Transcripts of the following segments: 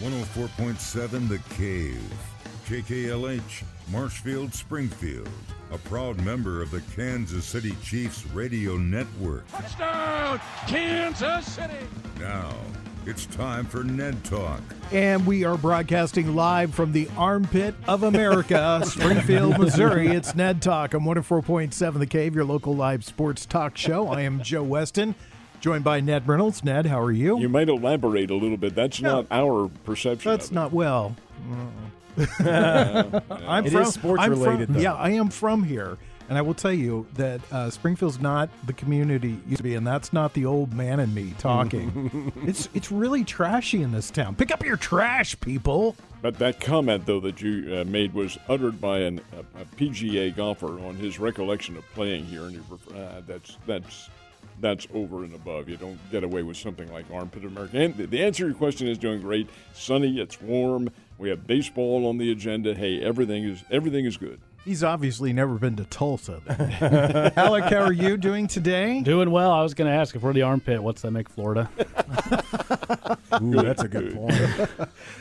104.7 The Cave. KKLH, Marshfield, Springfield. A proud member of the Kansas City Chiefs radio network. Touchdown, Kansas City! Now, it's time for Ned Talk. And we are broadcasting live from the armpit of America, Springfield, Missouri. It's Ned Talk on 104.7 The Cave, your local live sports talk show. I am Joe Weston, joined by Ned Reynolds. Ned, how are you? You might elaborate a little bit. That's No. not our perception. That's not well. Uh, I'm It from, is sports I'm from- related, though. Yeah, I am from here. And I will tell you that uh, Springfield's not the community it used to be, and that's not the old man in me talking. it's it's really trashy in this town. Pick up your trash, people. But that comment, though, that you uh, made was uttered by an, a, a PGA golfer on his recollection of playing here, and uh, that's that's that's over and above. You don't get away with something like armpit America. And the, the answer to your question is doing great. Sunny, it's warm. We have baseball on the agenda. Hey, everything is everything is good. He's obviously never been to Tulsa. Alec, how are you doing today? Doing well. I was going to ask if we're the armpit, what's that make Florida? Ooh, that's a good point.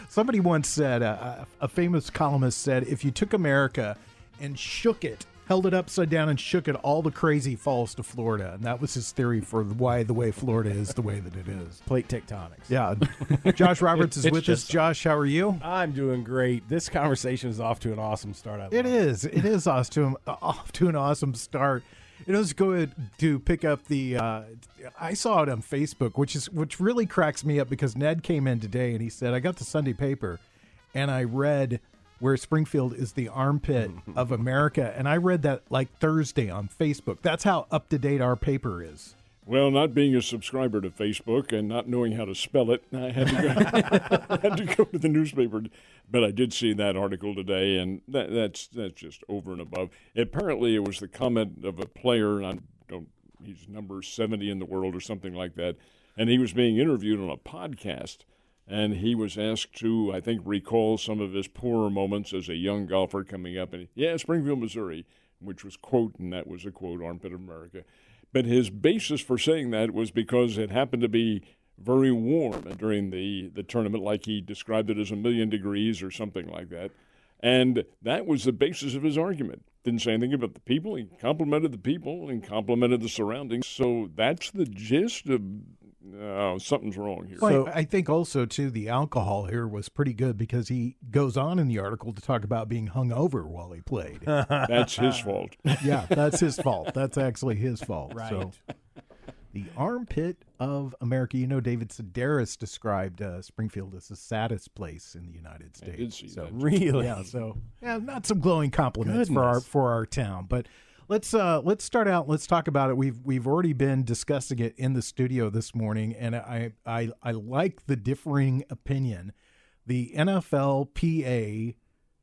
Somebody once said, uh, a famous columnist said, if you took America and shook it, held it upside down and shook it, all the crazy falls to Florida. And that was his theory for why the way Florida is the way that it is. Plate tectonics. Yeah. Josh Roberts is It's with us. Josh, how are you? I'm doing great. This conversation is off to an awesome start. I It love is. It is off to, off to an awesome start. It was good to pick up the. Uh, I saw it on Facebook, which is which really cracks me up because Ned came in today and he said, "I got the Sunday paper, and I read where Springfield is the armpit of America, and I read that like Thursday on Facebook. That's how up to date our paper is." Well, not being a subscriber to Facebook and not knowing how to spell it, I had to go, had to, go to the newspaper. But I did see that article today, and that, that's that's just over and above. Apparently, it was the comment of a player, and I don't. He's number seventy in the world or something like that, and he was being interviewed on a podcast, and he was asked to, I think, recall some of his poorer moments as a young golfer coming up, and yeah, Springfield, Missouri, which was quote, and that was a quote, armpit of America. But his basis for saying that was because it happened to be very warm during the, the tournament, like he described it as a million degrees or something like that. And that was the basis of his argument. Didn't say anything about the people. He complimented the people and complimented the surroundings. So that's the gist of uh, something's wrong here. Well, I I think also too the alcohol here was pretty good because he goes on in the article to talk about being hungover while he played. That's his fault. yeah, that's his fault. That's actually his fault. Right. So, the armpit of America. You know, David Sedaris described uh, Springfield as the saddest place in the United I States. did see so, that. Really? Yeah. So, yeah, not some glowing compliments for our for our town, but. Let's uh let's start out. Let's talk about it. We've we've already been discussing it in the studio this morning, and I I I like the differing opinion. The NFLPA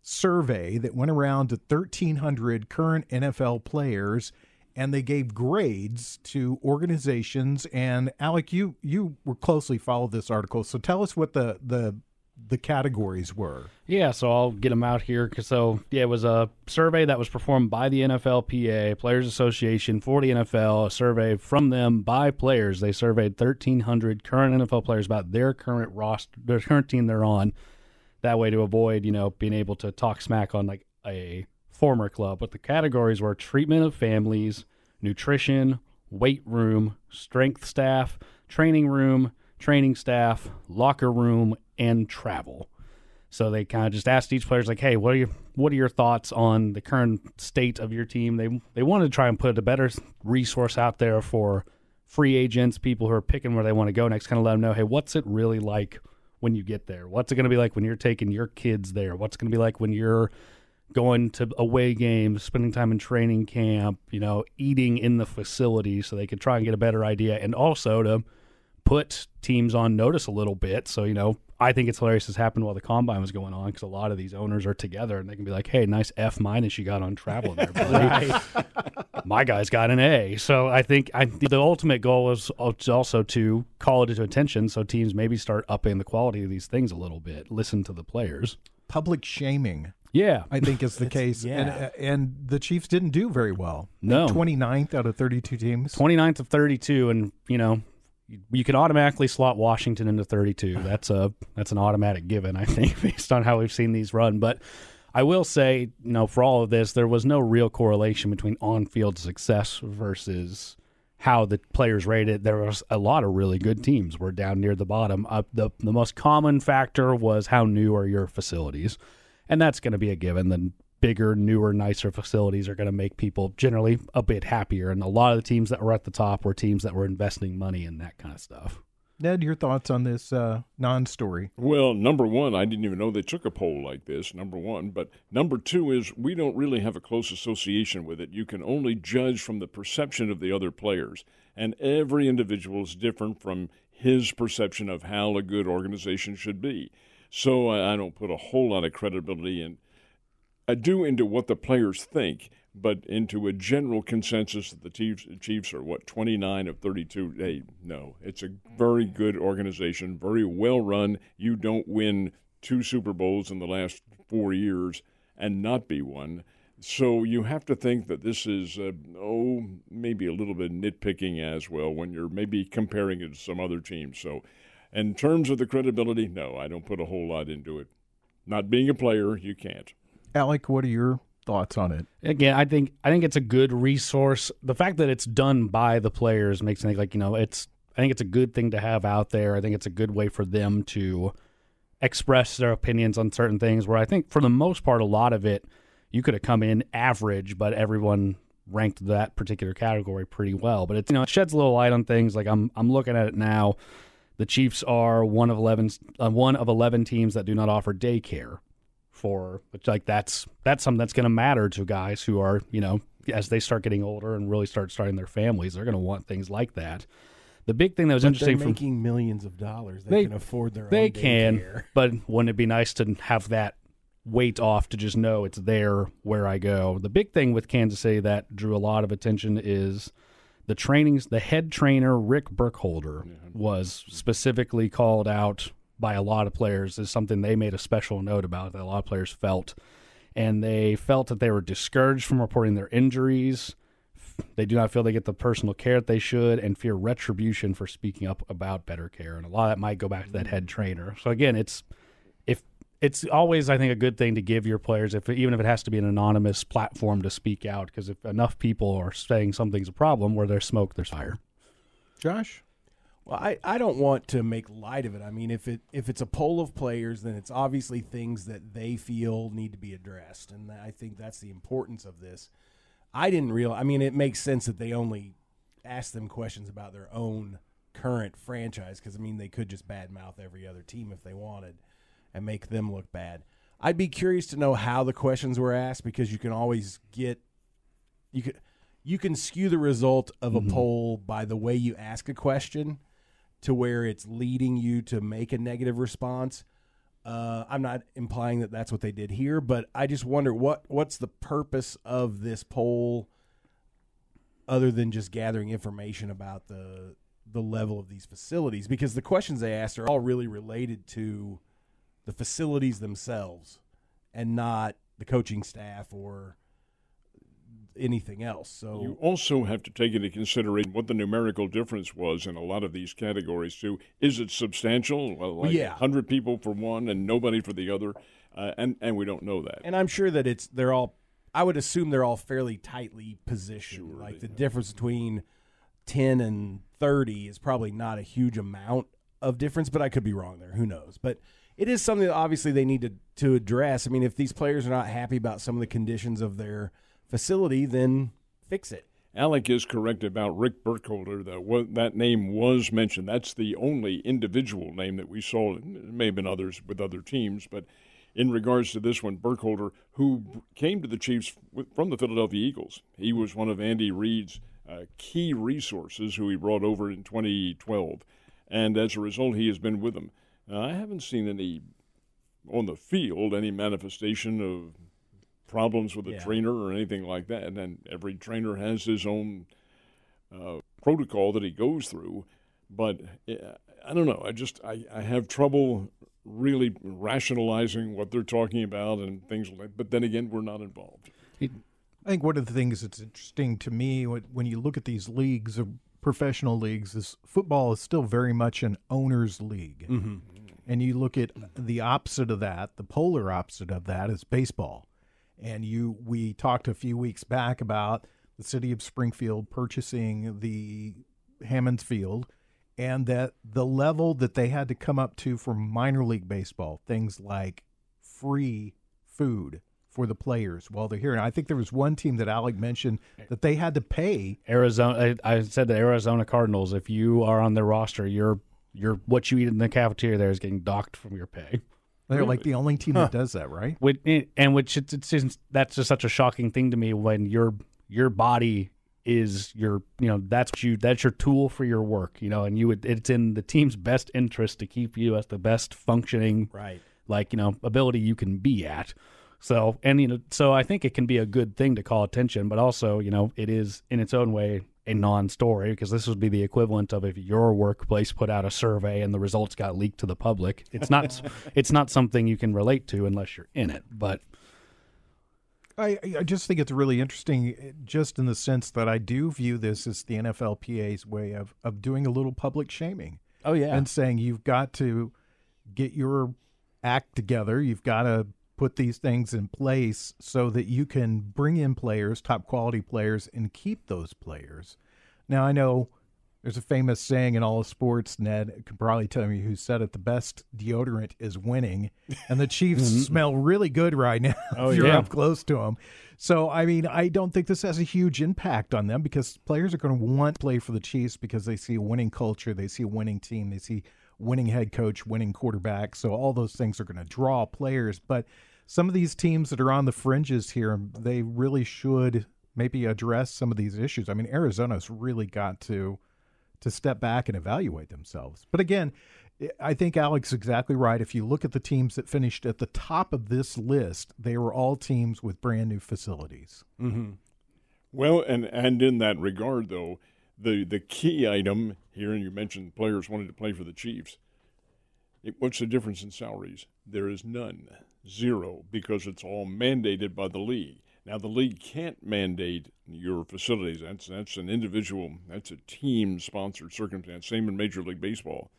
survey that went around to 1,300 current NFL players, and they gave grades to organizations. And Alec, you you were closely followed this article, so tell us what the the the categories were. Yeah, so I'll get them out here. So, yeah, it was a survey that was performed by the NFLPA, Players Association for the NFL, a survey from them by players. They surveyed 1,300 current NFL players about their current roster, their current team they're on. That way to avoid, you know, being able to talk smack on like a former club. But the categories were treatment of families, nutrition, weight room, strength staff, training room, training staff, locker room, and travel. So they kind of just asked each player's like, "Hey, what are your what are your thoughts on the current state of your team?" They they wanted to try and put a better resource out there for free agents, people who are picking where they want to go next. Kind of let them know, "Hey, what's it really like when you get there? What's it going to be like when you're taking your kids there? What's going to be like when you're going to away games, spending time in training camp, you know, eating in the facility so they could try and get a better idea and also to put teams on notice a little bit. So, you know, I think it's hilarious this happened while the combine was going on because a lot of these owners are together and they can be like, hey, nice F minus you got on travel there, buddy. My guy's got an A. So I think I, the ultimate goal is also to call it to attention so teams maybe start upping the quality of these things a little bit, listen to the players. Public shaming, Yeah. I think, is the case. yeah. And, uh, and the Chiefs didn't do very well. No. 29th out of 32 teams. 29th of 32 and you know you, can automatically slot Washington into 32. That's a that's an automatic given, I think, based on how we've seen these run. But I will say, you know, for all of this, there was no real correlation between on-field success versus how the players rated. There was a lot of really good teams were down near the bottom. Uh, the the most common factor was how new are your facilities, and that's going to be a given. The bigger, newer, nicer facilities are going to make people generally a bit happier. And a lot of the teams that were at the top were teams that were investing money in that kind of stuff. Ned, your thoughts on this uh, non-story? Well, number one, I didn't even know they took a poll like this. Number one, but number two is we don't really have a close association with it. You can only judge from the perception of the other players, and every individual is different from his perception of how a good organization should be. So I don't put a whole lot of credibility in. I do into what the players think, but into a general consensus that the Chiefs, Chiefs are what 29 of 32. Hey, no, it's a very good organization, very well run. You don't win two Super Bowls in the last four years and not be one. So you have to think that this is, uh, oh, maybe a little bit nitpicking as well when you're maybe comparing it to some other teams. So, in terms of the credibility, no, I don't put a whole lot into it. Not being a player, you can't. Alec, what are your thoughts on it? Again, I think I think it's a good resource. The fact that it's done by the players makes me think like you know it's. I think it's a good thing to have out there. I think it's a good way for them to express their opinions on certain things. Where I think for the most part, a lot of it you could have come in average, but everyone ranked that particular category pretty well. But it's you know it sheds a little light on things. Like I'm I'm looking at it now. The Chiefs are one of eleven uh, one of eleven teams that do not offer daycare for which like that's that's something that's going to matter to guys who are you know as they start getting older and really start starting their families they're going to want things like that. The big thing that was but interesting they're making from, millions of dollars. They, They- can afford their they own can daycare. but wouldn't it be nice to have that weight off to just know it's there where i go? The big thing with kansas city that drew a lot of attention is the trainings the head trainer rick burkholder was specifically called out by a lot of players is something they made a special note about that a lot of players felt. And they felt that they were discouraged from reporting their injuries. They do not feel they get the personal care that they should and fear retribution for speaking up about better care. And a lot of that might go back to that head trainer. So again it's if it's always i think a good thing to give your players if even if it has to be an anonymous platform to speak out because if enough people are saying something's a problem where there's smoke there's fire. Josh? Well, I, I don't want to make light of it. I mean, if it if it's a poll of players, then it's obviously things that they feel need to be addressed, and I think that's the importance of this. I didn't realize. I mean, it makes sense that they only ask them questions about their own current franchise because I mean they could just badmouth every other team if they wanted and make them look bad. I'd be curious to know how the questions were asked because you can always get you could you can skew the result of a mm-hmm. poll by the way you ask a question to where it's leading you to make a negative response. Uh, I'm not implying that that's what they did here, but I just wonder what what's the purpose of this poll, other than just gathering information about the the level of these facilities? Because the questions they asked are all really related to the facilities themselves, and not the coaching staff or anything else. So You also have to take into consideration what the numerical difference was in a lot of these categories too. Is it substantial? Well, like Yeah. hundred people for one and nobody for the other, uh, and and we don't know that. and I'm sure that it's they're all. I would assume they're all fairly tightly positioned. like the difference between ten and thirty is probably not a huge amount of difference, but I could be wrong there. Who knows? But it is something that obviously they need to to address. I mean, if these players are not happy about some of the conditions of their facility, then fix it. Alec is correct about Rick Burkholder. That wa- that name was mentioned. That's the only individual name that we saw. There may have been others with other teams, but in regards to this one, Burkholder, who came to the Chiefs from the Philadelphia Eagles, he was one of Andy Reid's uh, key resources, who he brought over in 2012, and as a result, he has been with them. Now, I haven't seen any on the field any manifestation of problems with a Yeah. trainer or anything like that. And every trainer has his own uh, protocol that he goes through. But uh, I don't know. I just I, I have trouble really rationalizing what they're talking about and things like. that. But then again, we're not involved. I think one of the things that's interesting to me when, when you look at these leagues, uh, professional leagues is football is still very much an owner's league. Mm-hmm. And you look at the opposite of that, the polar opposite of that is baseball. And you we talked a few weeks back about the city of Springfield purchasing the Hammons Field and that the level that they had to come up to for minor league baseball, things like free food for the players while they're here. And I think there was one team that Alec mentioned that they had to pay. Arizona. I, I said the Arizona Cardinals. If you are on their roster, you're you're what you eat in the cafeteria there is getting docked from your pay. They're like the only team that does that, right? Which, eh, and which it's, it's just, that's just such a shocking thing to me when your your body is your you know that's you that's your tool for your work you know and you would it's in the team's best interest to keep you as the best functioning Right. like you know ability you can be at so and you know so i think it can be a good thing to call attention but also you know it is in its own way a non-story because this would be the equivalent of if your workplace put out a survey and the results got leaked to the public it's not it's not something you can relate to unless you're in it but I, I just think it's really interesting, eh, just in the sense that I do view this as the NFLPA's way of, of doing a little public shaming Oh yeah. and saying you've got to get your act together. You've got to put these things in place so that you can bring in players, top quality players, and keep those players. Now, I know there's a famous saying in all of sports, Ned can probably tell me who said it the best deodorant is winning. And the Chiefs mm-hmm. smell really good right now Oh, if you're yeah. up close to them. So, I mean, I don't think this has a huge impact on them because players are going to want to play for the Chiefs because they see a winning culture, they see a winning team, they see winning head coach, winning quarterback. So, all those things are going to draw players. But some of these teams that are on the fringes here, they really should maybe address some of these issues. I mean, Arizona's really got to to step back and evaluate themselves. But again, I think Alex is exactly right. If you look at the teams that finished at the top of this list, they were all teams with brand new facilities. mm-hmm. Well, and and in that regard, though, the the key item here, and you mentioned players wanted to play for the Chiefs. It, what's the difference in salaries? There is none, zero, because it's all mandated by the league. Now, the league can't mandate your facilities. That's that's an individual, that's a team-sponsored circumstance. Same in Major League Baseball.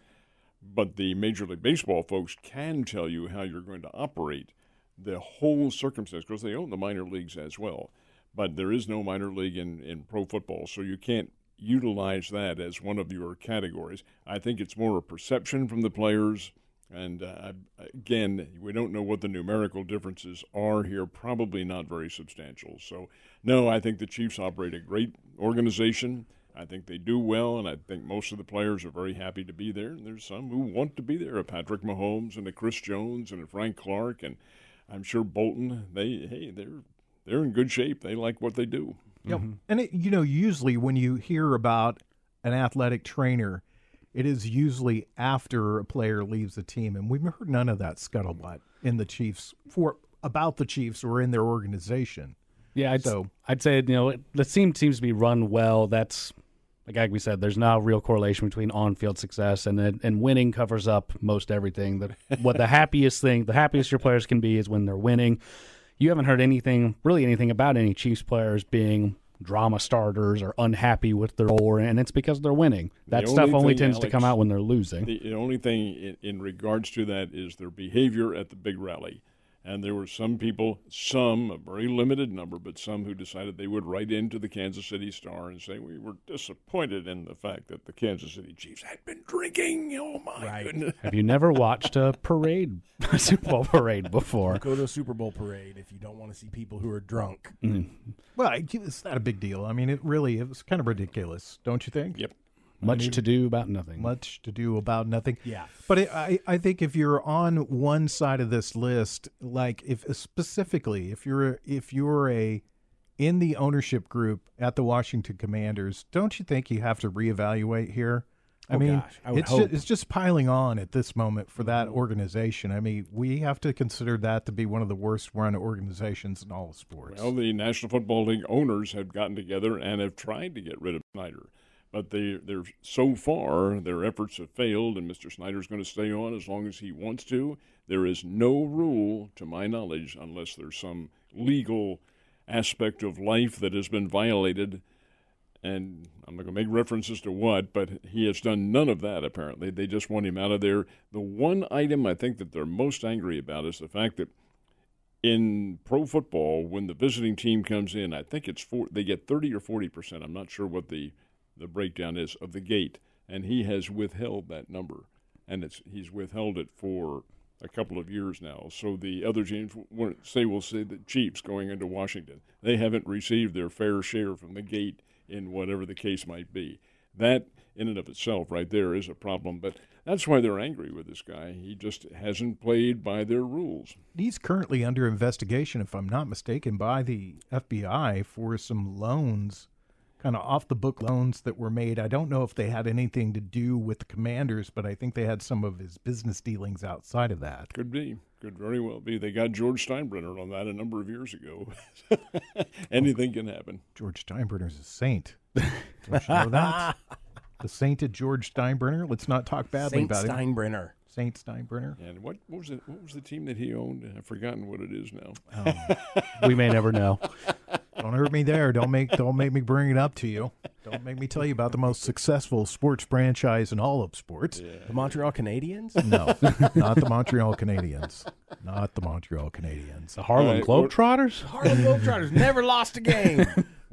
But the Major League Baseball folks can tell you how you're going to operate the whole circumstance because they own the minor leagues as well. But there is no minor league in, in pro football, so you can't utilize that as one of your categories. I think it's more a perception from the players. And uh, again, we don't know what the numerical differences are here, probably not very substantial. So, no, I think the Chiefs operate a great organization. I think they do well, and I think most of the players are very happy to be there. And there's some who want to be there, a Patrick Mahomes and a Chris Jones and a Frank Clark, and I'm sure Bolton. They hey, they're they're in good shape. They like what they do. Yep. Mm-hmm. And it, you know, usually when you hear about an athletic trainer, it is usually after a player leaves the team, and we've heard none of that scuttlebutt in the Chiefs for about the Chiefs or in their organization. Yeah, I'd, So- I'd say you know the team seems to be run well. That's like we said. There's not a real correlation between on-field success and and winning covers up most everything. That what the happiest thing, the happiest your players can be is when they're winning. You haven't heard anything, really anything about any Chiefs players being drama starters or unhappy with their role, and it's because they're winning. That The stuff only only tends to come out when they're losing. The, the only thing in, in regards to that is their behavior at the big rally. And there were some people, some, a very limited number, but some who decided they would write into the Kansas City Star and say, We were disappointed in the fact that the Kansas City Chiefs had been drinking. Oh, my Right. goodness. Have you never watched a parade, a Super Bowl parade before? Go to a Super Bowl parade if you don't want to see people who are drunk. Mm. Well, it's not a big deal. I mean, it really it was kind of ridiculous, don't you think? Yep. Much to do about nothing. Much to do about nothing. Yeah. But it, I, I think if you're on one side of this list, like if specifically if you're if you're a in the ownership group at the Washington Commanders, don't you think you have to reevaluate here? I Oh, mean, gosh, I would it's hope. just, it's just piling on at this moment for that mm-hmm. organization. I mean, we have to consider that to be one of the worst run organizations in all of sports. Well, the National Football League owners have gotten together and have tried to get rid of Snyder. But they, they're so far, their efforts have failed, and Mr. Snyder's going to stay on as long as he wants to. There is no rule, to my knowledge, unless there's some legal aspect of life that has been violated. and I'm not going to make references to what, but he has done none of that apparently. They just want him out of there. The one item I think that they're most angry about is the fact that in pro football, when the visiting team comes in, I think it's four, they get 30 or 40 percent. I'm not sure what the, the breakdown is of the gate, and he has withheld that number, and it's he's withheld it for a couple of years now. So the other teams, say, we'll say the Chiefs going into Washington, they haven't received their fair share from the gate in whatever the case might be. That in and of itself, right there, is a problem. But that's why they're angry with this guy. He just hasn't played by their rules. He's currently under investigation, if I'm not mistaken, by the FBI for some loans kind of off the book loans that were made. I don't know if they had anything to do with the commanders, but I think they had some of his business dealings outside of that. Could be. Could very well be. They got George Steinbrenner on that a number of years ago. Anything can happen. George Steinbrenner's a saint. Don't you know that? the sainted George Steinbrenner. Let's not talk badly about it Saint about Steinbrenner. Him. Saint Steinbrenner. And what, what was it? What was the team that he owned? I've forgotten what it is now. Um, we may never know. Don't hurt me there. Don't make don't make me bring it up to you. Don't make me tell you about the most successful sports franchise in all of sports. The Montreal Canadiens? No, not the Montreal Canadiens. Not the Montreal Canadiens. The Harlem All right, well- Globetrotters? Harlem Globetrotters never lost a game.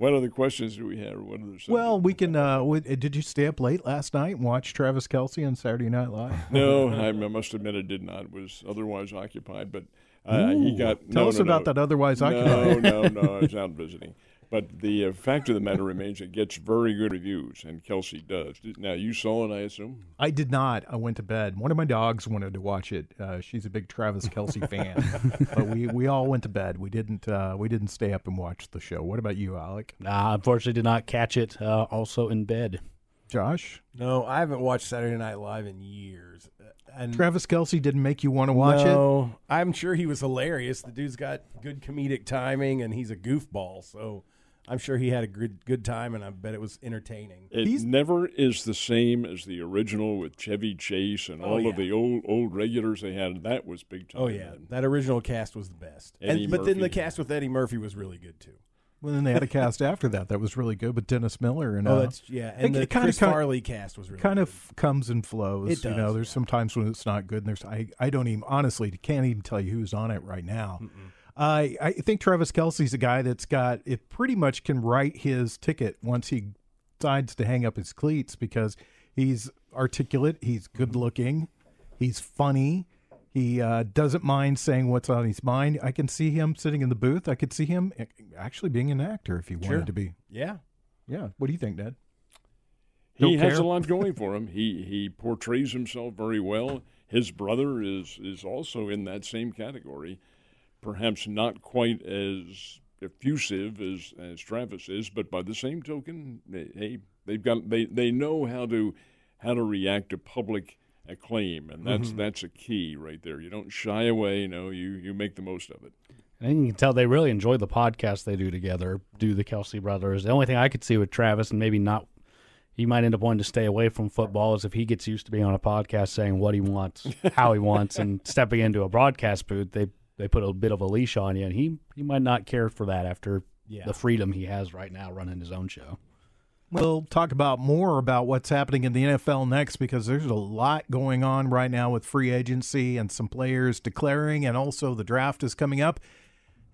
What other questions do we have? What other subjects? Well, we can. Uh, w- did you stay up late last night and watch Travis Kelce on Saturday Night Live? no, I, I must admit I did not. Was otherwise occupied, but uh, he got. Tell no, us no, about no. that otherwise occupied. No, no, no. I was out visiting. But the uh, fact of the matter remains, it gets very good reviews, and Kelce does. Now you saw it, I assume. I did not. I went to bed. One of my dogs wanted to watch it. Uh, she's a big Travis Kelce fan, but we, we all went to bed. We didn't uh, we didn't stay up and watch the show. What about you, Alec? Nah, unfortunately, did not catch it. Uh, also in bed. Josh? no, I haven't watched Saturday Night Live in years. Uh, And Travis Kelce didn't make you want to watch it. no, I'm sure he was hilarious. The dude's got good comedic timing, and he's a goofball. So I'm sure he had a good good time, and I bet it was entertaining. It He's- never is the same as the original with Chevy Chase and Oh, all yeah. of the old old regulars they had. That was big time. Oh yeah, then. that original cast was the best. Eddie and, but then the cast with Eddie Murphy was really good too. Well, then they had a cast after that that was really good with Dennis Miller and Oh, uh, that's yeah, and it- the it kinda- Chris kinda- Farley cast was really kind good. of comes and flows. It You know, does, there's yeah. sometimes when it's not good, and there's I I don't even honestly can't even tell you who's on it right now. I I think Travis Kelce's a guy that's got it pretty much can write his ticket once he decides to hang up his cleats because he's articulate, he's good looking, he's funny. He uh, doesn't mind saying what's on his mind. I can see him sitting in the booth. I could see him actually being an actor if he wanted Sure. to be. yeah. Yeah. What do you think, Ned? He Don't has care? a lot going for him. He he portrays himself very well. His brother is is also in that same category, perhaps not quite as effusive as as Travis is, but by the same token, they, hey, they've got they they know how to how to react to public acclaim, and that's Mm-hmm. that's a key right there. You don't shy away. No, you you make the most of it. And you can tell they really enjoy the podcast they do together, do the Kelce brothers. The only thing I could see with Travis, and maybe not, he might end up wanting to stay away from football, is if he gets used to being on a podcast saying what he wants, how he wants, and stepping into a broadcast booth, they they put a bit of a leash on you, and he he might not care for that after Yeah. the freedom he has right now running his own show. We'll talk about more about what's happening in the NFL next because there's a lot going on right now with free agency and some players declaring, and also the draft is coming up.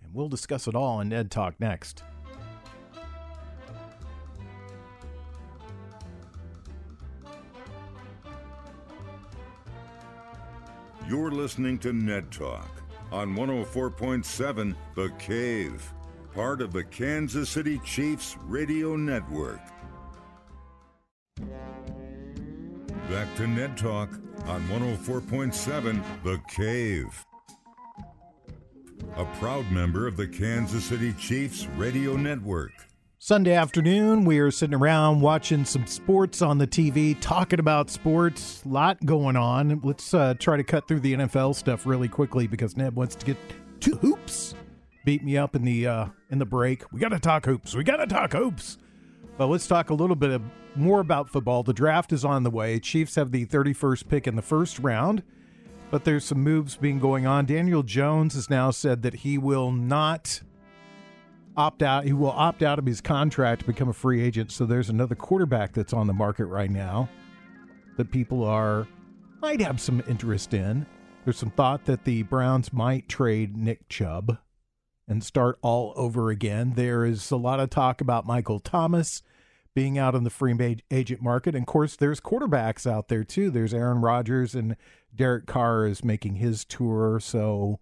And we'll discuss it all in Ned Talk next. You're listening to Ned Talk on 104.7 The Cave, part of the Kansas City Chiefs radio network. Back to Ned Talk on 104.7 The Cave. A proud member of the Kansas City Chiefs radio network. Sunday afternoon, we are sitting around watching some sports on the TV, talking about sports. A lot going on. Let's uh, try to cut through the NFL stuff really quickly because Ned wants to get to hoops. Beat me up in the uh, in the break. We got to talk hoops. We got to talk hoops. But let's talk a little bit of, more about football. The draft is on the way. Chiefs have the 31st pick in the first round, but there's some moves being going on. Daniel Jones has now said that he will not opt out. He will opt out of his contract to become a free agent. So there's another quarterback that's on the market right now that people are might have some interest in. There's some thought that the Browns might trade Nick Chubb and start all over again. There is a lot of talk about Michael Thomas being out in the free agent market. And of course, there's quarterbacks out there too. There's Aaron Rodgers and Derek Carr is making his tour. So,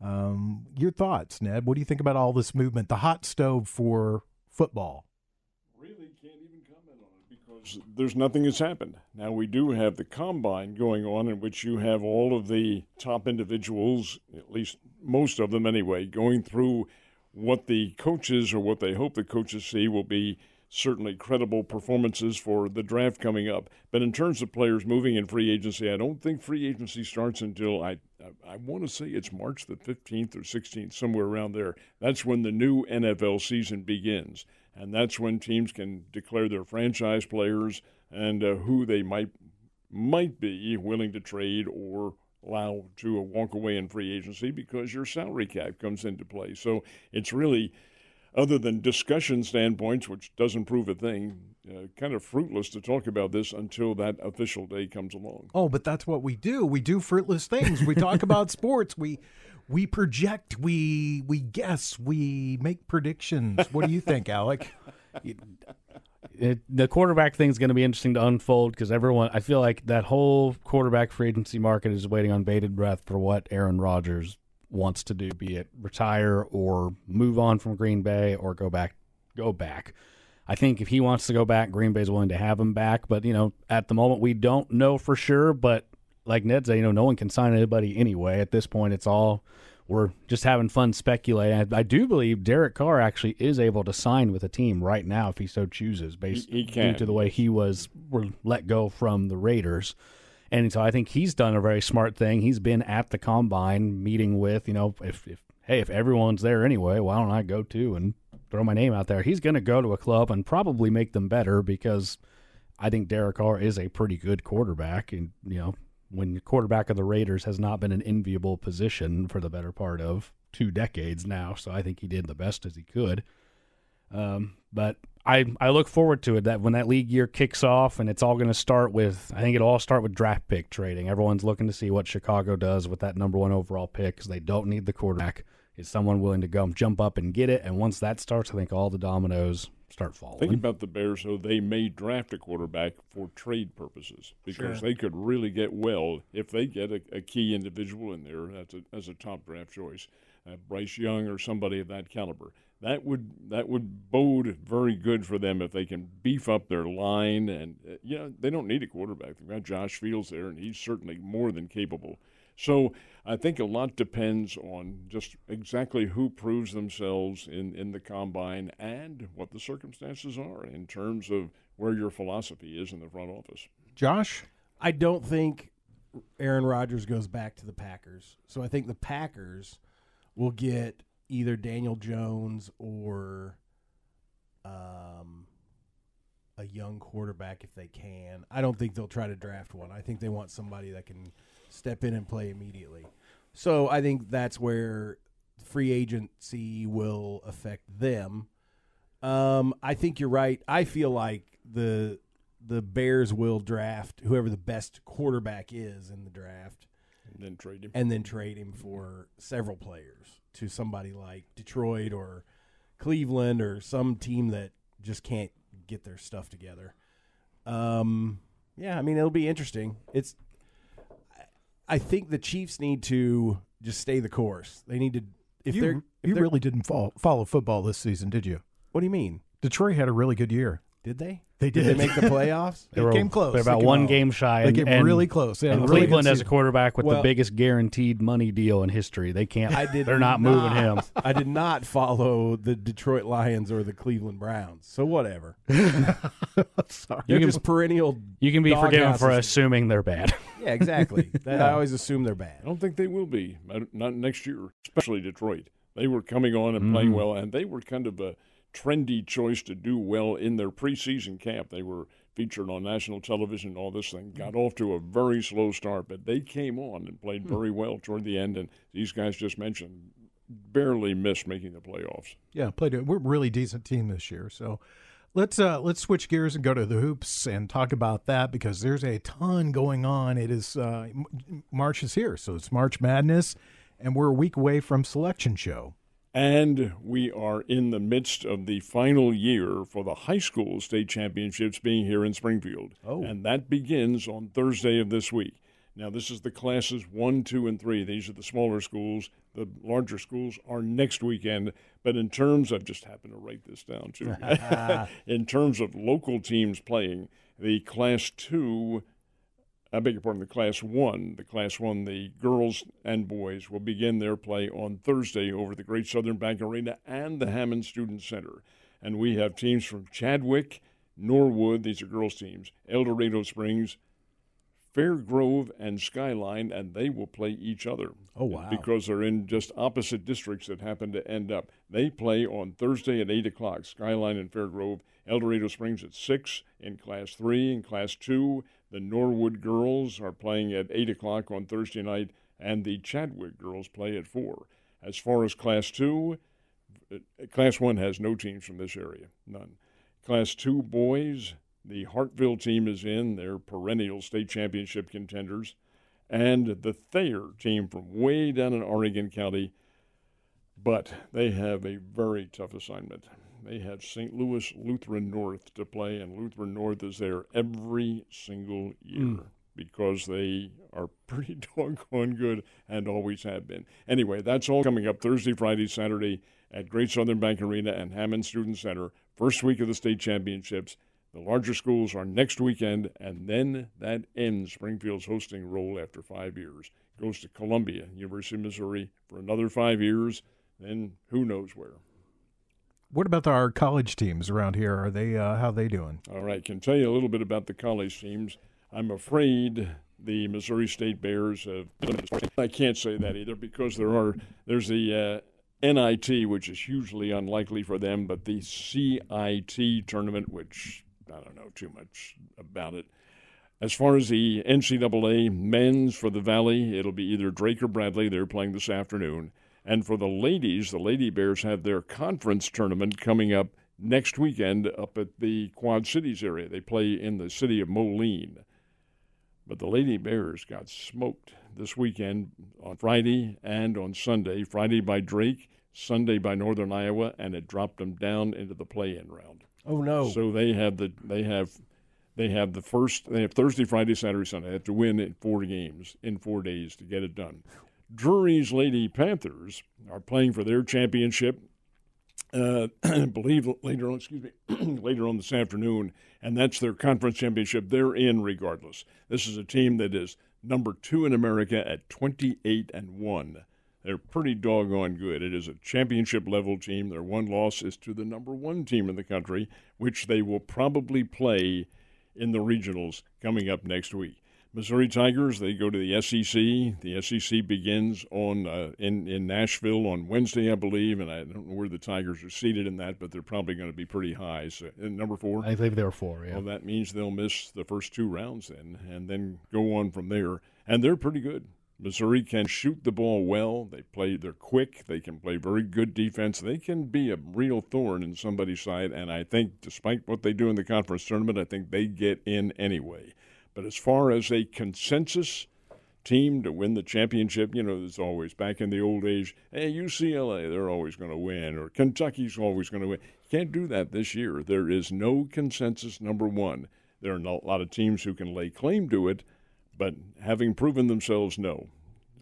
um, your thoughts, Ned? What do you think about all this movement? The hot stove for football. Really can't even comment on it because there's nothing that's happened. Now we do have the combine going on, in which you have all of the top individuals, at least most of them anyway, going through what the coaches or what they hope the coaches see will be certainly credible performances for the draft coming up. But in terms of players moving in free agency, I don't think free agency starts until I I, I want to say it's March the 15th or 16th, somewhere around there. That's when the new NFL season begins, and that's when teams can declare their franchise players and uh, who they might might be willing to trade or allow to walk away in free agency because your salary cap comes into play. So it's really other than discussion standpoints, which doesn't prove a thing, uh, kind of fruitless to talk about this until that official day comes along. Oh, but that's what we do. We do fruitless things. We talk about sports. We we project. We we guess. We make predictions. What do you think, Alec? It, the quarterback thing is going to be interesting to unfold because everyone, I feel like that whole quarterback free agency market is waiting on bated breath for what Aaron Rodgers wants to do, be it retire or move on from Green Bay or go back. Go back. I think if he wants to go back, Green Bay's willing to have him back. But you know, at the moment, we don't know for sure. But like Ned said, you know, no one can sign anybody anyway. At this point, it's all we're just having fun speculating. I, I do believe Derek Carr actually is able to sign with a team right now if he so chooses, based he, he due to the way he was were let go from the Raiders. And so I think he's done a very smart thing. He's been at the combine meeting with, you know, if, if hey, if everyone's there anyway, why don't I go too and throw my name out there? He's going to go to a club and probably make them better because I think Derek Carr is a pretty good quarterback. And, you know, when quarterback of the Raiders has not been an enviable position for the better part of two decades now. So I think he did the best as he could. Um, but I I look forward to it that when that league year kicks off and it's all going to start with I think it'll all start with draft pick trading. Everyone's looking to see what Chicago does with that number one overall pick because they don't need the quarterback. Is someone willing to go jump up and get it? And once that starts, I think all the dominoes start falling. Think about the Bears, though. They may draft a quarterback for trade purposes because sure. they could really get well if they get a, a key individual in there as a, as a top draft choice, uh, Bryce Young or somebody of that caliber that would that would bode very good for them if they can beef up their line. And uh, you know they don't need a quarterback. They've got Josh Fields there, and he's certainly more than capable. So I think a lot depends on just exactly who proves themselves in, in the combine and what the circumstances are in terms of where your philosophy is in the front office. Josh, I don't think Aaron Rodgers goes back to the Packers. So I think the Packers will get either Daniel Jones or um, a young quarterback if they can. I don't think they'll try to draft one. I think they want somebody that can step in and play immediately. So I think that's where free agency will affect them. Um, I think you're right. I feel like the the Bears will draft whoever the best quarterback is in the draft, and then trade him, and then trade him for several players to somebody like Detroit or Cleveland or some team that just can't get their stuff together. Um, yeah, I mean it'll be interesting. It's I think the Chiefs need to just stay the course. They need to if you, they're if you they're, really didn't follow, follow football this season, did you? What do you mean? Detroit had a really good year. Did they? They did. did they make the playoffs? they, they came close. They're about they one game shy. They and, came and, really close. Yeah, and really Cleveland has a quarterback with well, the biggest guaranteed money deal in history. They can't. I did they're not, not moving him. I did not follow the Detroit Lions or the Cleveland Browns. So whatever. Sorry. They're you just perennial. You can be forgiven for assuming they're bad. yeah, exactly. That, I always assume they're bad. I don't think they will be. Not next year, especially Detroit. They were coming on and mm. playing well, and they were kind of a trendy choice to do well in their preseason camp. They were featured on national television and all this thing. Got off to a very slow start, but they came on and played hmm. very well toward the end. And these guys just mentioned barely missed making the playoffs. Yeah, played a we're a really decent team this year. So let's uh let's switch gears and go to the hoops and talk about that because there's a ton going on. It is uh March is here, so it's March Madness and we're a week away from selection show. And we are in the midst of the final year for the high school state championships being here in Springfield. Oh. And that begins on Thursday of this week. Now, this is the classes one, two, and three. These are the smaller schools. The larger schools are next weekend. But in terms of, just happened to write this down too, in terms of local teams playing, the class two I beg your pardon, the Class 1. The Class 1, the girls and boys, will begin their play on Thursday over the Great Southern Bank Arena and the Hammons Student Center. And we have teams from Chadwick, Norwood, these are girls' teams, El Dorado Springs, Fair Grove, and Skyline, and they will play each other. Oh, wow. Because they're in just opposite districts that happen to end up. They play on Thursday at 8 o'clock, Skyline and Fair Grove. El Dorado Springs at 6 in Class 3. In Class 2, the Norwood girls are playing at 8 o'clock on Thursday night, and the Chadwick girls play at 4. As far as Class 2, uh, Class 1 has no teams from this area, none. Class 2 boys, the Hartville team is in. They're perennial state championship contenders. And the Thayer team from way down in Oregon County, but they have a very tough assignment. They have St. Louis Lutheran North to play, and Lutheran North is there every single year hmm. because they are pretty doggone good and always have been. Anyway, that's all coming up Thursday, Friday, Saturday at Great Southern Bank Arena and Hammons Student Center. First week of the state championships. The larger schools are next weekend, and then that ends Springfield's hosting role after five years. Goes to Columbia, University of Missouri, for another five years. Then who knows where. What about our college teams around here? Are they uh, how they doing? All right, can tell you a little bit about the college teams. I'm afraid the Missouri State Bears have. I can't say that either because there are there's the uh, NIT, which is hugely unlikely for them, but the CIT tournament, which I don't know too much about it. As far as the NCAA men's for the Valley, it'll be either Drake or Bradley. They're playing this afternoon. And for the ladies, the Lady Bears have their conference tournament coming up next weekend up at the Quad Cities area. They play in the city of Moline. But the Lady Bears got smoked this weekend on Friday and on Sunday. Friday by Drake, Sunday by Northern Iowa, and it dropped them down into the play-in round. Oh no! So they have the they have they have the first they have Thursday, Friday, Saturday, Sunday. They have to win in four games in four days to get it done. Drury's Lady Panthers are playing for their championship. Uh, I believe later on, excuse me, later on this afternoon, and that's their conference championship. They're in regardless. This is a team that is number two in America at 28 and one. They're pretty doggone good. It is a championship level team. Their one loss is to the number one team in the country, which they will probably play in the regionals coming up next week. Missouri Tigers, they go to the SEC. The SEC begins on uh, in in Nashville on Wednesday, I believe, and I don't know where the Tigers are seated in that, but they're probably going to be pretty high. So, and number four, I believe there were four. Yeah. well, that means they'll miss the first two rounds then, and then go on from there. And they're pretty good. Missouri can shoot the ball well. They play. They're quick. They can play very good defense. They can be a real thorn in somebody's side. And I think, despite what they do in the conference tournament, I think they get in anyway. But as far as a consensus team to win the championship, you know, there's always back in the old days, hey, UCLA, they're always going to win, or Kentucky's always going to win. You can't do that this year. There is no consensus number one. There are a lot of teams who can lay claim to it, but having proven themselves, no.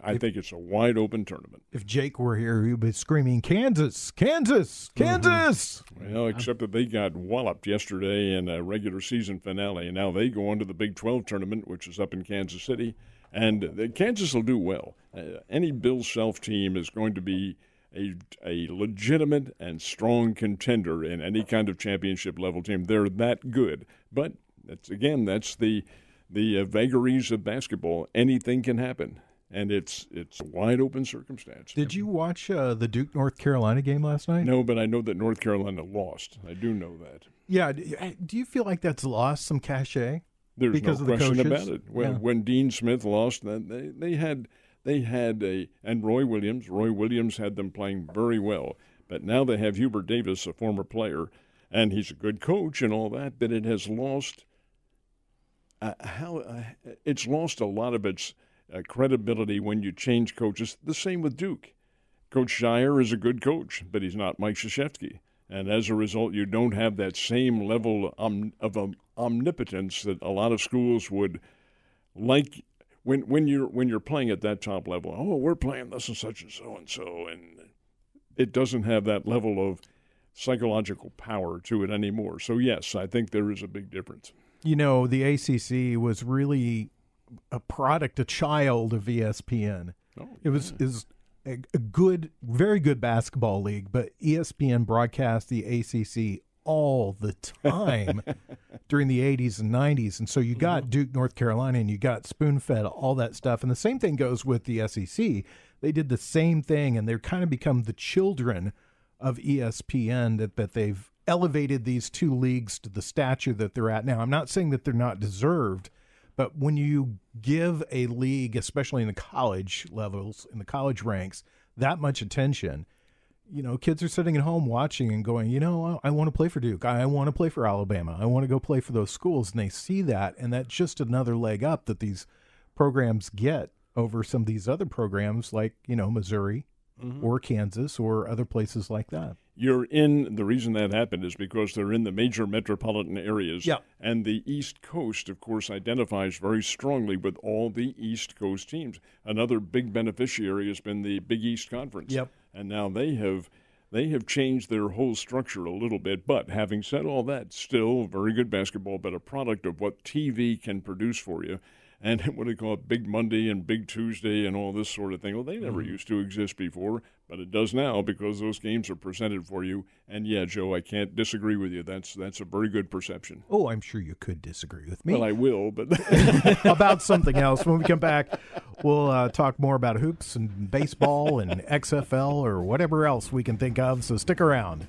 I think it's a wide open tournament. If Jake were here, he'd be screaming, "Kansas, Kansas, Kansas!" Well, except that they got walloped yesterday in a regular season finale, and now they go on to the Big 12 tournament, which is up in Kansas City. And the, Kansas will do well. Uh, any Bill Self team is going to be a, a legitimate and strong contender in any kind of championship level team. They're that good. But that's again, that's the the uh, vagaries of basketball. Anything can happen, and it's it's a wide open circumstance. Did you watch uh, the Duke North Carolina game last night? No, but I know that North Carolina lost. I do know that. Yeah. Do you feel like that's lost some cachet? There's Because no of the question coaches? about it. When Yeah. when Dean Smith lost, that they they had they had a and Roy Williams. Roy Williams had them playing very well, but now they have Hubert Davis, a former player, and he's a good coach and all that. But it has lost uh, how uh, it's lost a lot of its uh, credibility when you change coaches. The same with Duke. Coach Scheyer is a good coach, but he's not Mike Krzyzewski. And as a result, you don't have that same level of um, omnipotence that a lot of schools would like when when you're when you're playing at that top level. Oh, we're playing this and such and so and so, and it doesn't have that level of psychological power to it anymore. So yes, I think there is a big difference. You know, the ACC was really a product, a child of ESPN. Oh, it was is a, a good, very good basketball league, but ESPN broadcast the ACC all the time during the 80s and 90s. And so you got mm-hmm. Duke, North Carolina, and you got spoon fed all that stuff. And the same thing goes with the SEC. They did the same thing, and they're kind of become the children of ESPN that, that they've elevated these two leagues to the stature that they're at now. I'm not saying that they're not deserved, but when you give a league, especially in the college levels, in the college ranks, that much attention, you know, kids are sitting at home watching and going, you know, I, I want to play for Duke. I, I want to play for Alabama. I want to go play for those schools. And they see that. And that's just another leg up that these programs get over some of these other programs like, you know, Missouri mm-hmm. or Kansas or other places like that you're in the reason that happened is because they're in the major metropolitan areas. Yeah. and the east coast of course identifies very strongly with all the east coast teams. Another big beneficiary has been the big east conference. Yep. and now they have they have changed their whole structure a little bit. But having said all that still very good basketball but a product of what tv can produce for you and what do they call it, Big Monday and Big Tuesday and all this sort of thing. Well, they never mm. used to exist before, but it does now because those games are presented for you. And yeah, Joe, I can't disagree with you. That's that's a very good perception. Oh, I'm sure you could disagree with me. Well, I will, but about something else. When we come back, we'll uh, talk more about hoops and baseball and XFL or whatever else we can think of. So stick around.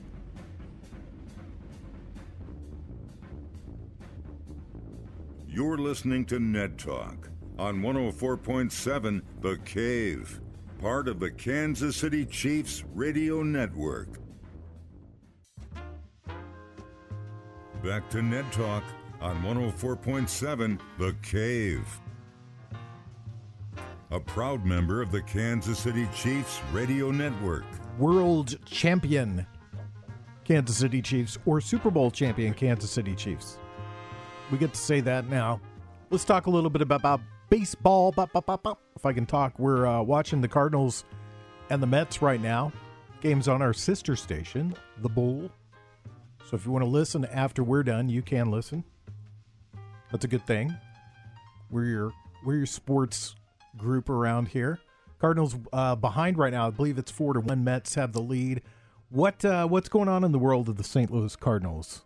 You're listening to Ned Talk on 104.7 The Cave, part of the Kansas City Chiefs radio network. Back to Ned Talk on 104.7 The Cave. A proud member of the Kansas City Chiefs radio network. World champion Kansas City Chiefs or Super Bowl champion Kansas City Chiefs we get to say that now. Let's talk a little bit about, about baseball. If I can talk, we're uh, watching the Cardinals and the Mets right now. Game's on our sister station, The Bull. So if you want to listen after we're done, you can listen. That's a good thing. We're your we're your sports group around here. Cardinals uh, behind right now. I believe it's four to one. Mets have the lead. What uh, what's going on in the world of the St. Louis Cardinals?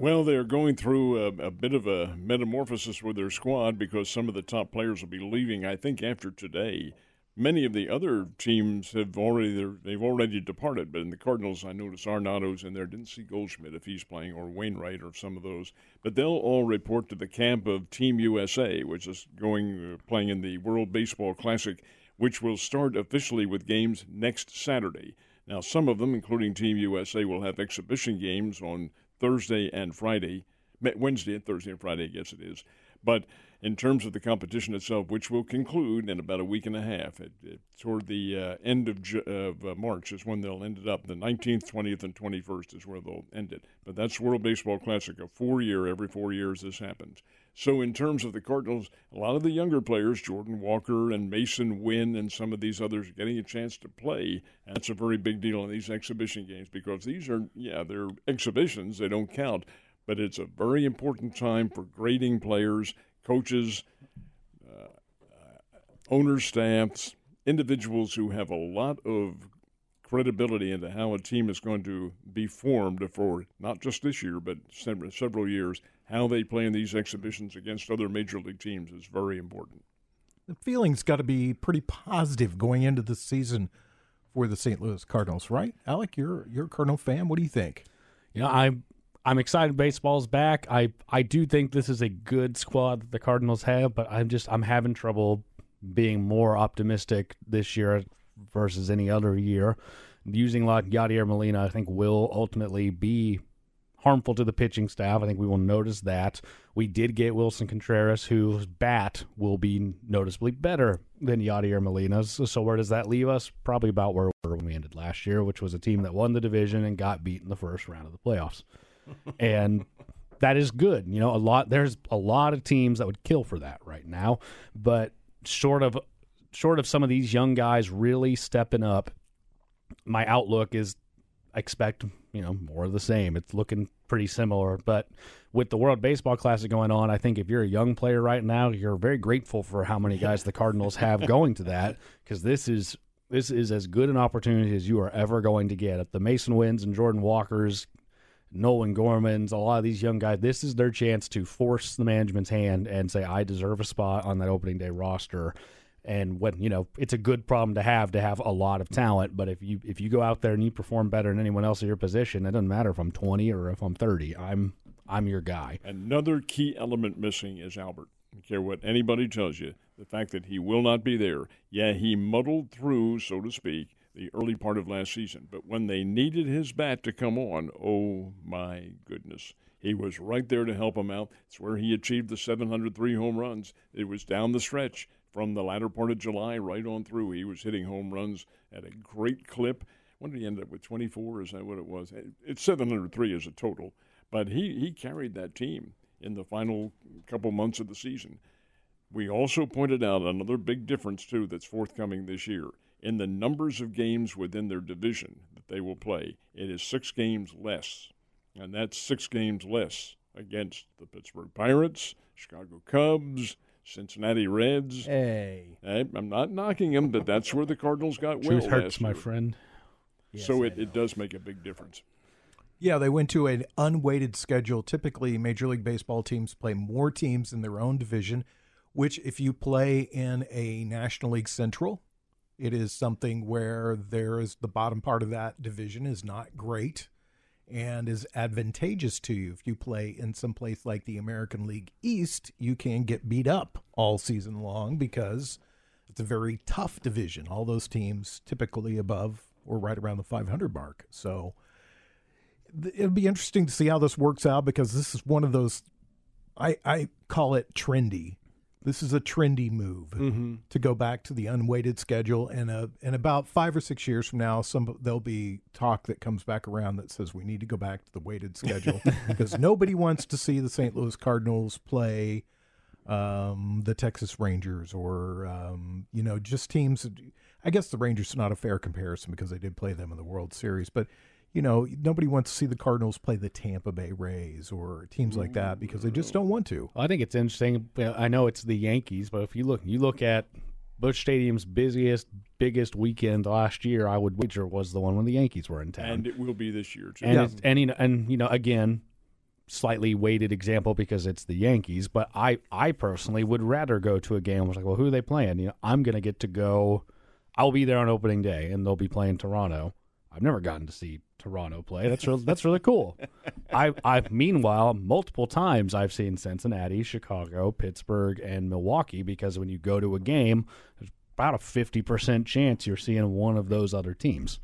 Well, they're going through a, a, bit of a metamorphosis with their squad because some of the top players will be leaving. I think after today, many of the other teams have already they've already departed. But in the Cardinals, I noticed Arenado's in there. Didn't see Goldschmidt if he's playing or Wainwright or some of those. But they'll all report to the camp of Team USA, which is going uh, playing in the World Baseball Classic, which will start officially with games next Saturday. Now, some of them, including Team USA, will have exhibition games on Thursday and Friday, Wednesday and Thursday and Friday, I guess it is. But in terms of the competition itself, which will conclude in about a week and a half, it, it, toward the uh, end of, of uh, March is when they'll end it up. The 19th, 20th, and 21st is where they'll end it. But that's World Baseball Classic, a four year, every four years this happens. So, in terms of the Cardinals, a lot of the younger players, Jordan Walker and Masyn Winn and some of these others, getting a chance to play. That's a very big deal in these exhibition games because these are, yeah, they're exhibitions, they don't count. But it's a very important time for grading players, coaches, uh, uh, owners, staffs, individuals who have a lot of credibility into how a team is going to be formed for not just this year, but several years how they play in these exhibitions against other major league teams is very important. The feeling's got to be pretty positive going into the season for the St. Louis Cardinals, right? Alec, you're you're a Cardinal fan. What do you think? Yeah, I'm I'm excited baseball's back. I I do think this is a good squad that the Cardinals have, but I'm just I'm having trouble being more optimistic this year versus any other year. Using like Yadier Molina, I think will ultimately be harmful to the pitching staff. I think we will notice that. We did get Willson Contreras, whose bat will be noticeably better than Yadier Molina's. So where does that leave us? Probably about where we were when we ended last year, which was a team that won the division and got beat in the first round of the playoffs. And that is good. You know, a lot there's a lot of teams that would kill for that right now, but short of short of some of these young guys really stepping up, my outlook is expect you know more of the same. It's looking pretty similar, but with the World Baseball Classic going on, I think if you're a young player right now, you're very grateful for how many guys the Cardinals have going to that because this is this is as good an opportunity as you are ever going to get. At the Masyn Winns and Jordan Walkers, Nolan Gorman's, a lot of these young guys, this is their chance to force the management's hand and say, I deserve a spot on that opening day roster. And when you know, it's a good problem to have to have a lot of talent. But if you if you go out there and you perform better than anyone else in your position, it doesn't matter if I'm 20 or if I'm 30. I'm I'm your guy. Another key element missing is Albert. I don't care what anybody tells you, the fact that he will not be there. Yeah, he muddled through, so to speak, the early part of last season. But when they needed his bat to come on, oh my goodness. He was right there to help him out. It's where he achieved the 703 home runs. It was down the stretch from the latter part of July right on through. He was hitting home runs at a great clip. When did he end up with 24? Is that what it was? It's 703 as a total. But he, he carried that team in the final couple months of the season. We also pointed out another big difference, too, that's forthcoming this year in the numbers of games within their division that they will play. It is six games less, and that's six games less against the Pittsburgh Pirates, Chicago Cubs, Cincinnati Reds. Hey, I'm not knocking them, but that's where the Cardinals got Truth well hurts, my year. friend. Yes, so it, it does make a big difference. Yeah, they went to an unweighted schedule. Typically, Major League Baseball teams play more teams in their own division, which, if you play in a National League Central, it is something where there is the bottom part of that division is not great and is advantageous to you. If you play in some place like the American League East, you can get beat up all season long because it's a very tough division. All those teams typically above or right around the 500 mark. So it'll be interesting to see how this works out because this is one of those I I call it trendy. This is a trendy move to go back to the unweighted schedule, and uh, in about five or six years from now, some there'll be talk that comes back around that says we need to go back to the weighted schedule because nobody wants to see the St. Louis Cardinals play um, the Texas Rangers or um, you know just teams. I guess the Rangers are not a fair comparison because they did play them in the World Series, but you know nobody wants to see the Cardinals play the Tampa Bay Rays or teams like that because they just don't want to. I think it's interesting. I know it's the Yankees, but if you look, you look at Busch Stadium's busiest, biggest weekend last year. I would wager was the one when the Yankees were in town. And it will be this year, too. and it's, and you know, and you know, again, slightly weighted example because it's the Yankees. But I, I personally would rather go to a game. I was like, well, who are they playing? You know, I'm going to get to go. I'll be there on opening day, and they'll be playing Toronto. I've never gotten to see Toronto play. That's really, that's really cool. I, I meanwhile multiple times I've seen Cincinnati, Chicago, Pittsburgh, and Milwaukee because when you go to a game, there's about a fifty percent chance you're seeing one of those other teams.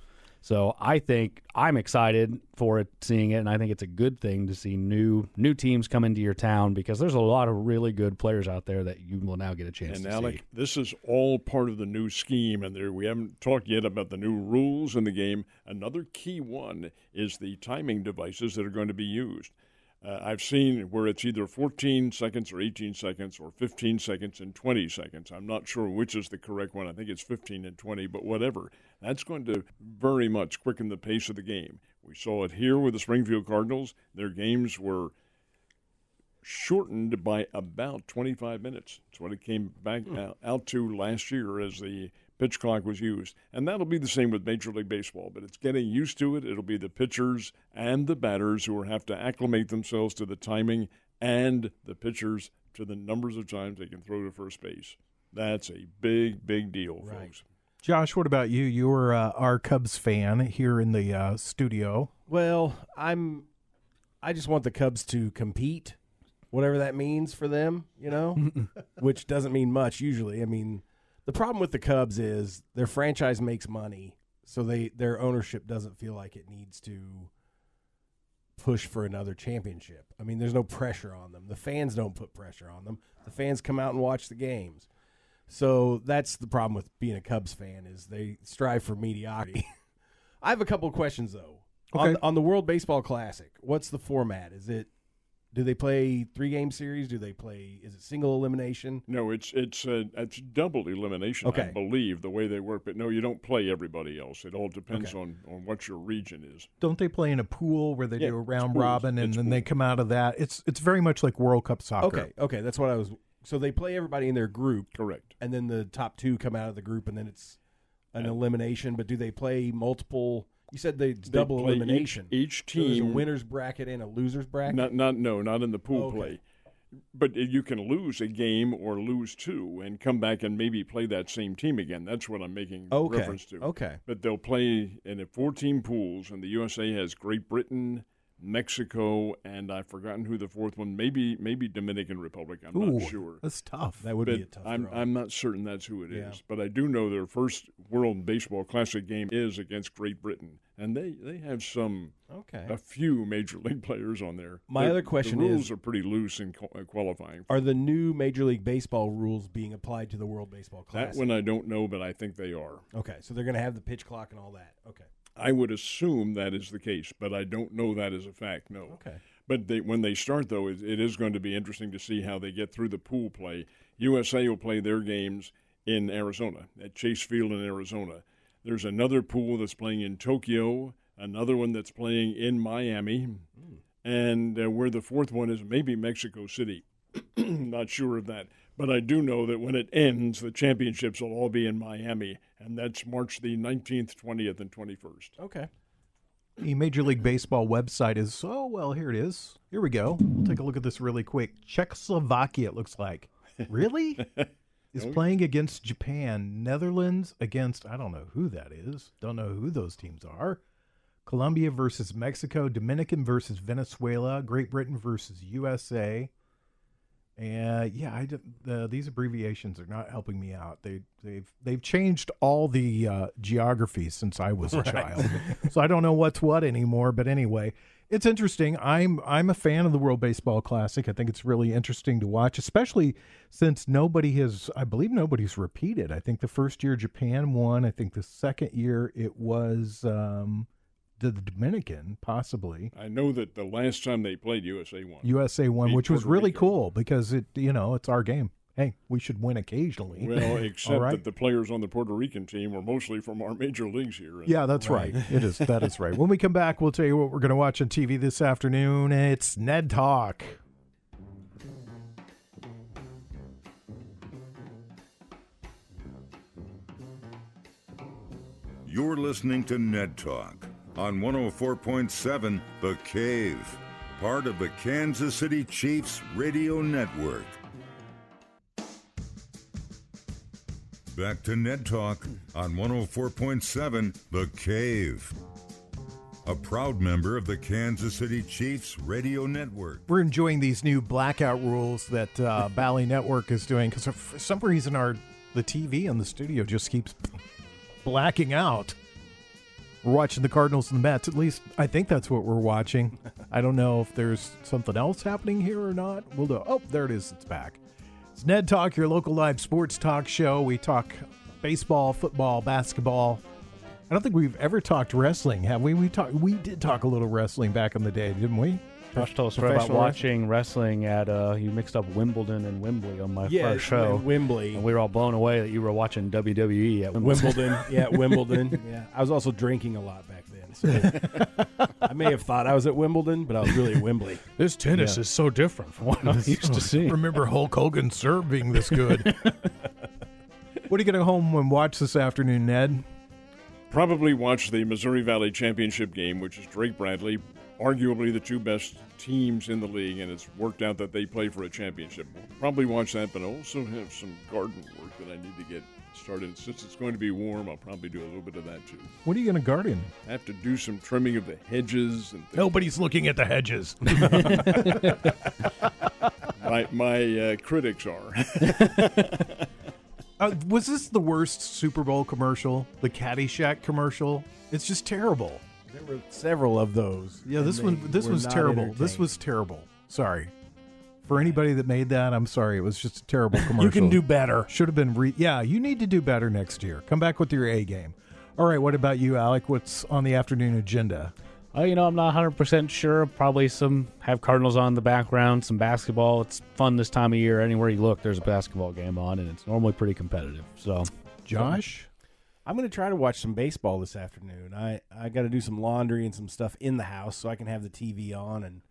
So I think I'm excited for it, seeing it, and I think it's a good thing to see new new teams come into your town because there's a lot of really good players out there that you will now get a chance And to Alec, see. this is all part of the new scheme, and there we haven't talked yet about the new rules in the game. Another key one is the timing devices that are going to be used. Uh, I've seen where it's either 14 seconds or 18 seconds or 15 seconds and 20 seconds. I'm not sure which is the correct one. I think it's 15 and 20, but whatever. That's going to very much quicken the pace of the game. We saw it here with the Springfield Cardinals. Their games were shortened by about 25 minutes. That's what it came back out, out to last year as the pitch clock was used. And that'll be the same with Major League Baseball, but it's getting used to it. It'll be the pitchers and the batters who will have to acclimate themselves to the timing and the pitchers to the numbers of times they can throw to first base. That's a big, big deal, folks. Josh, what about you? You're uh, our Cubs fan here in the uh, studio. Well, I'm. I just want the Cubs to compete, whatever that means for them. You know, which doesn't mean much usually. I mean, The problem with the Cubs is their franchise makes money, so they their ownership doesn't feel like it needs to push for another championship. I mean, there's no pressure on them. The fans don't put pressure on them. The fans come out and watch the games. So that's the problem with being a Cubs fan is they strive for mediocrity. I have a couple of questions though. On, on the World Baseball Classic, what's the format? Is it do they play three game series? Do they play is it single elimination? No, it's it's uh, it's double elimination, I Okay. believe, the way they work. But no, you don't play everybody else. It all depends Okay. on, on what your region is. Don't they play in a pool where they Yeah, do a round robin and It's then they come out of that? It's it's very much like World Cup soccer. Okay, okay, that's what I was. So they play everybody in their group, Correct. and then the top two come out of the group, and then it's an elimination. But do they play multiple? You said they They double play each- elimination. Each, So a team, winners bracket and a losers bracket. not not no, not in the pool Okay. play. But you can lose a game or lose two and come back and maybe play that same team again. That's what I'm making okay, reference to. okay, But they'll play in a 14 pools, and the USA has Great Britain, Mexico, and I've forgotten who the fourth one. Maybe maybe Dominican Republic. I'm Ooh, not sure. that's tough. that would but be a tough. I'm draw. I'm not certain that's who it is. Yeah. But I do know their first World Baseball Classic game is against Great Britain, and they they have some okay. a few major league players on there. My The- other question the rules is- are pretty loose in qu- qualifying. Are the new Major League Baseball rules being applied to the World Baseball Classic? That one I don't know, but I think they are. okay, so they're going to have the pitch clock and all that. Okay, I would assume that is the case, but I don't know that as a fact. No. okay. But they, when they start, though, it, it is going to be interesting to see how they get through the pool play. USA will play their games in Arizona, at Chase Field in Arizona. There's another pool that's playing in Tokyo, another one that's playing in Miami, and uh, where the fourth one is maybe Mexico City. Not sure of that. But I do know that when it ends, the championships will all be in Miami, and that's March the 19th, 20th, and 21st. Okay. The Major League Baseball website is oh well here it is. Here we go. We'll take a look at this really quick. Czechoslovakia it looks like. Really? is playing against Japan. Netherlands against I don't know who that is. Don't know who those teams are. Colombia versus Mexico, Dominican versus Venezuela, Great Britain versus USA. And yeah, I these abbreviations are not helping me out. They they've they've changed all the uh, geography since I was a child, so I don't know what's what anymore. But anyway, it's interesting. I'm I'm a fan of the World Baseball Classic. I think it's really interesting to watch, especially since nobody has. I believe nobody's repeated. I think the first year Japan won. I think the second year it was um, the Dominican, possibly. I know that the last time they played, USA won. USA won, Beat which was really Rico. cool because it, you know, it's our game. Hey, we should win occasionally. Well, except right. that the players on the Puerto Rican team were mostly from our major leagues here. Yeah, that's right. It is. That is right. When we come back, we'll tell you what we're going to watch on TV this afternoon. It's Ned Talk. You're listening to Ned Talk on 104.7 The Cave, part of the Kansas City Chiefs Radio Network. Back to Ned Talk on 104.7 The Cave, a proud member of the Kansas City Chiefs Radio Network. We're enjoying these new blackout rules that uh, Bally Network is doing because for some reason our the TV in the studio just keeps blacking out. We're watching the Cardinals and the Mets. At least I think that's what we're watching. I don't know if there's something else happening here or not. We'll do. Oh, there it is. It's back. It's Ned Talk, your local live sports talk show. We talk baseball, football, basketball. I don't think we've ever talked wrestling, have we? We talked. We did talk a little wrestling back in the day, didn't we? Josh told us about watching wrestling at uh you mixed up Wimbledon and Wembley on my Yeah, first show. Wembley. And we were all blown away that you were watching WWE at Wimbledon. Wimbledon. yeah, Wimbledon. Yeah, I was also drinking a lot back then. So I may have thought I was at Wimbledon, but I was really at Wembley. This tennis is so different from what I'm used to seeing. Remember Hulk Hogan serve being this good. what are you going to home and watch this afternoon, Ned? Probably watch the Missouri Valley Championship game, which is Drake Bradley, arguably the two best teams in the league, and it's worked out that they play for a championship. We'll Probably watch that, but I also have some garden work that I need to get started. Since it's going to be warm, I'll probably do a little bit of that too. What are you going to garden? I have to do some trimming of the hedges and things. Nobody's looking at the hedges. My, my uh, critics are. Uh, was this the worst Super Bowl commercial? The Caddyshack commercial? It's just terrible. There were several of those. Yeah, this one this was terrible. This was terrible. Sorry. For anybody that made that, I'm sorry. It was just a terrible commercial. You can do better. Should have been re- Yeah, you need to do better next year. Come back with your A game. All right, what about you, Alec? What's on the afternoon agenda? Uh, you know, I'm not 100% sure. Probably some have Cardinals on in the background, some basketball. It's fun this time of year. Anywhere you look, there's a basketball game on, and it's normally pretty competitive. So, Josh? I'm going to try to watch some baseball this afternoon. I, I got to do some laundry and some stuff in the house so I can have the TV on and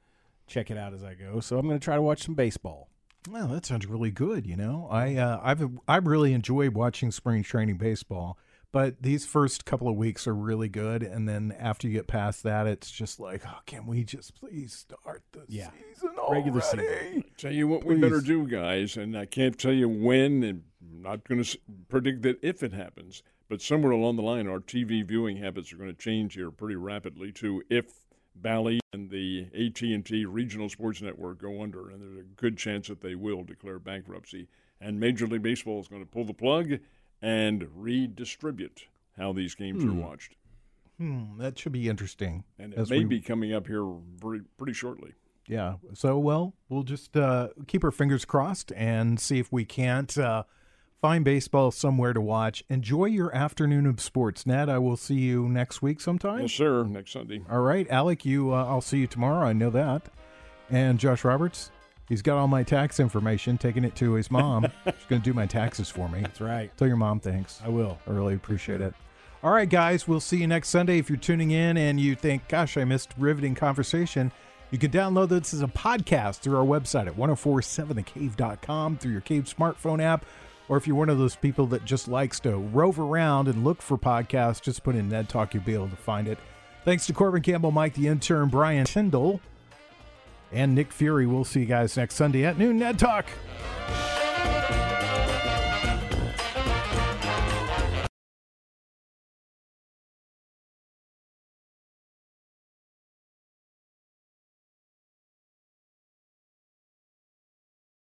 check it out as I go. So I'm going to try to watch some baseball. Well, that sounds really good. You know, I uh, I've I really enjoyed watching spring training baseball, but these first couple of weeks are really good, and then after you get past that, it's just like, oh, can we just please start the Yeah. season already? Regular season. Tell you what we better Please. do, guys, and I can't tell you when, and I'm not going to predict that if it happens. But somewhere along the line, our TV viewing habits are going to change here pretty rapidly to if Bally and the AT&T Regional Sports Network go under, and there's a good chance that they will declare bankruptcy. And Major League Baseball is going to pull the plug and redistribute how these games are watched. Hmm, that should be interesting. And it may we- be coming up here very, pretty shortly. Yeah. So, well, we'll just uh, keep our fingers crossed and see if we can't uh, find baseball somewhere to watch. Enjoy your afternoon of sports, Ned. I will see you next week sometime. Yes, sir. Next Sunday. All right, Alec. You, uh, I'll see you tomorrow. I know that. And Josh Roberts, he's got all my tax information. Taking it to his mom. She's going to do my taxes for me. That's right. Tell your mom thanks. I will. I really appreciate it. All right, guys, we'll see you next Sunday. If you're tuning in and you think, gosh, I missed riveting conversation, you can download this as a podcast through our website at 1047thecave.com through your Cave smartphone app. Or if you're one of those people that just likes to rove around and look for podcasts, just put in Ned Talk, you'll be able to find it. Thanks to Corbin Campbell, Mike the intern, Brian Tyndall, and Nick Fury. We'll see you guys next Sunday at noon. Ned Talk.